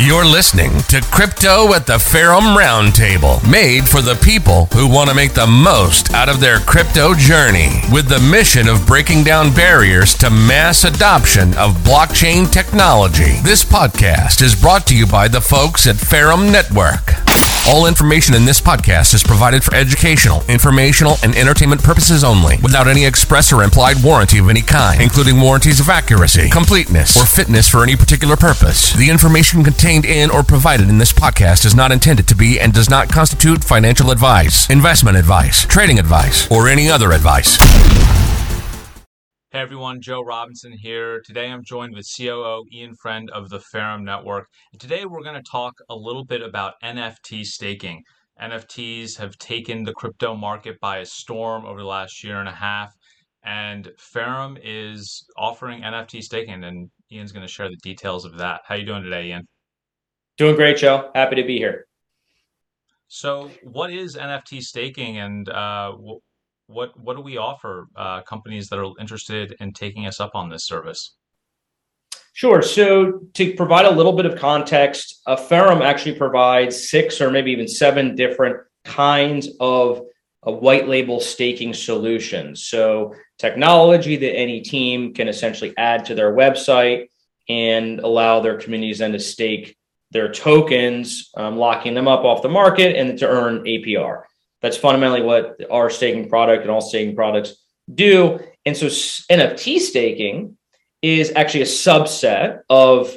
You're listening to Crypto at the Ferrum Roundtable, made for the people who want to make the most out of their crypto journey, with the mission of breaking down barriers to mass adoption of blockchain technology. This podcast is brought to you by the folks at Ferrum Network. All information in this podcast is provided for educational, informational, and entertainment purposes only, without any express or implied warranty of any kind, including warranties of accuracy, completeness, or fitness for any particular purpose. The information contained in or provided in this podcast is not intended to be and does not constitute financial advice, investment advice, trading advice, or any other advice. Hey everyone, Joe Robinson here. Today I'm joined with COO Ian Friend of the Ferrum Network. And today we're going to talk a little bit about NFT staking. NFTs have taken the crypto market by a storm over the last year and a half. And Ferrum is offering NFT staking, and Ian's going to share the details of that. How you doing today, Ian? Doing great, Joe. Happy to be here. So, what is NFT staking, and uh, what what do we offer uh, companies that are interested in taking us up on this service? Sure. So to provide a little bit of context, a Ferrum actually provides six or maybe even seven different kinds of a white label staking solutions. So technology that any team can essentially add to their website and allow their communities then to stake their tokens, um, locking them up off the market and to earn APR. That's fundamentally what our staking product and all staking products do. And so NFT staking is actually a subset of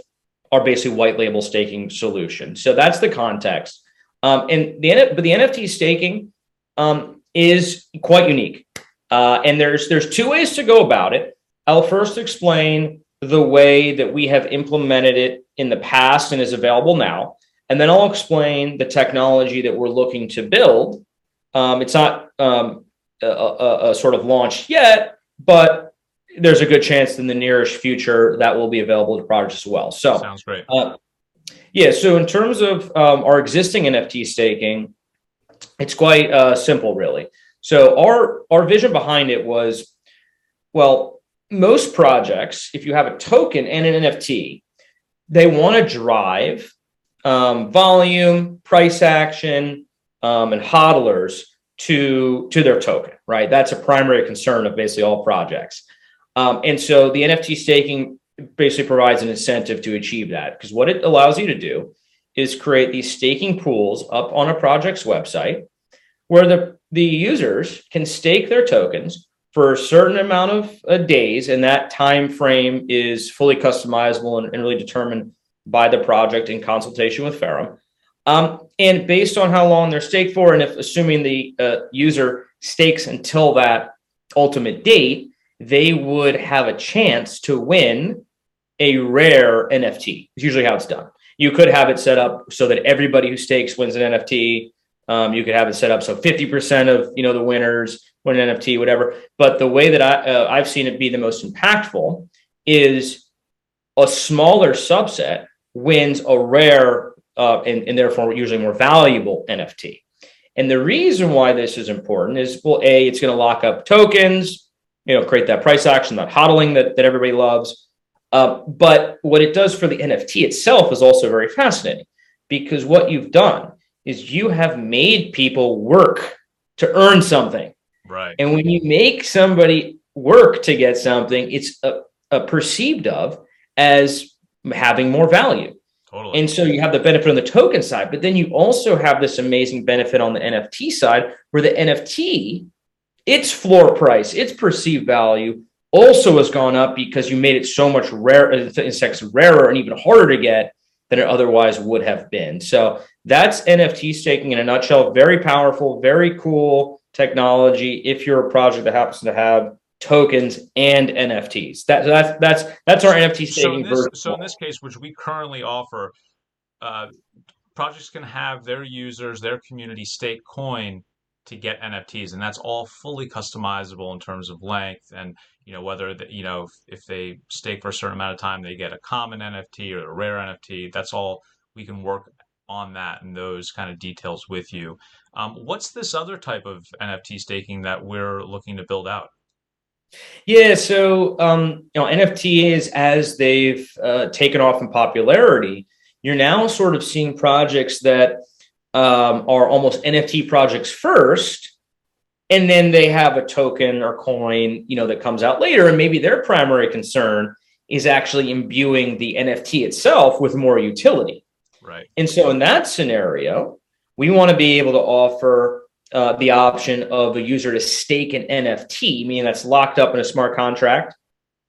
our basically white label staking solution. So that's the context. Um, and the but the NFT staking um, is quite unique. Uh, and there's there's two ways to go about it. I'll first explain the way that we have implemented it in the past and is available now, and then I'll explain the technology that we're looking to build um, it's not um, a, a, a, sort of launched yet, but there's a good chance in the nearest future that will be available to projects as well. So sounds great. Uh, yeah. So in terms of um, our existing NFT staking, it's quite uh, simple, really. So our our vision behind it was, well, most projects, if you have a token and an NFT, they want to drive um, volume, price action, um, and hodlers to to their token, right? That's a primary concern of basically all projects. Um, and so the NFT staking basically provides an incentive to achieve that because what it allows you to do is create these staking pools up on a project's website where the, the users can stake their tokens for a certain amount of uh, days and that time frame is fully customizable and, and really determined by the project in consultation with Ferrum. Um, and based on how long they're staked for, and if assuming the uh, user stakes until that ultimate date, they would have a chance to win a rare NFT. It's usually how it's done. You could have it set up so that everybody who stakes wins an NFT. Um, you could have it set up so 50% of you know the winners win an NFT, whatever. But the way that I, uh, I've seen it be the most impactful is a smaller subset wins a rare uh, and, and therefore usually more valuable NFT. And the reason why this is important is well, A, it's going to lock up tokens, you know, create that price action, that hodling that, that everybody loves. Uh, but what it does for the NFT itself is also very fascinating because what you've done is you have made people work to earn something. Right. And when you make somebody work to get something, it's a, uh, a uh, perceived of as having more value. Totally. And so you have the benefit on the token side, but then you also have this amazing benefit on the NFT side where the NFT, its floor price, its perceived value also has gone up because you made it so much rare, uh, in fact, rarer and even harder to get than it otherwise would have been. So that's NFT staking in a nutshell. Very powerful, very cool technology. If you're a project that happens to have tokens and NFTs. That, that's that's that's our NFT staking. So in, this, so in this case, which we currently offer, uh, projects can have their users, their community stake coin to get NFTs, and that's all fully customizable in terms of length and you know whether the, you know if, if they stake for a certain amount of time, they get a common NFT or a rare NFT. That's all we can work on that and those kind of details with you. Um, what's this other type of NFT staking that we're looking to build out? Yeah, so um, you know NFTs as they've uh, taken off in popularity, you're now sort of seeing projects that um, are almost NFT projects first, and then they have a token or coin, you know, that comes out later, and maybe their primary concern is actually imbuing the NFT itself with more utility. Right. And so in that scenario, we want to be able to offer uh, the option of a user to stake an NFT, meaning that's locked up in a smart contract.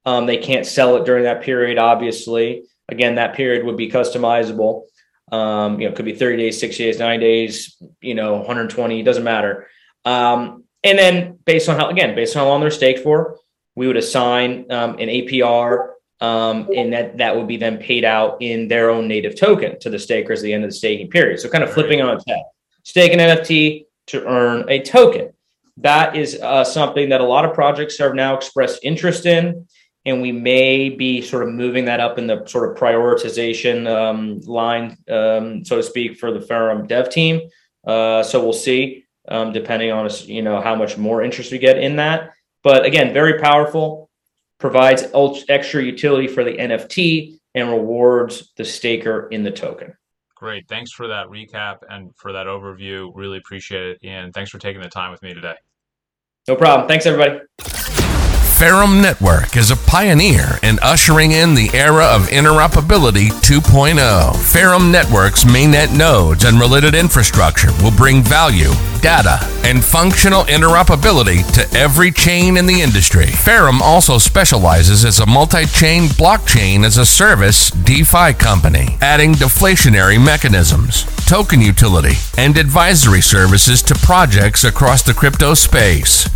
Um, they can't sell it during that period, obviously. Again, that period would be customizable. Um, you know, it could be 30 days, 60 days, 90 days, you know, 120, doesn't matter. Um, and then based on how, again, based on how long they're staked for, we would assign um, an APR um, and that that would be then paid out in their own native token to the stakers at the end of the staking period. So kind of flipping on its head, stake an NFT to earn a token. That is uh, something that a lot of projects have now expressed interest in, and we may be sort of moving that up in the sort of prioritization um, line, um, so to speak, for the Ferrum dev team. Uh, so we'll see, um, depending on you know how much more interest we get in that. But again, very powerful provides extra utility for the NFT and rewards the staker in the token. Great. Thanks for that recap and for that overview. Really appreciate it. And thanks for taking the time with me today. No problem. Thanks, everybody. Ferrum Network is a pioneer in ushering in the era of interoperability 2.0. Ferrum Network's mainnet nodes and related infrastructure will bring value, data, and functional interoperability to every chain in the industry. Ferrum also specializes as a multi-chain blockchain as a service DeFi company, adding deflationary mechanisms, token utility, and advisory services to projects across the crypto space.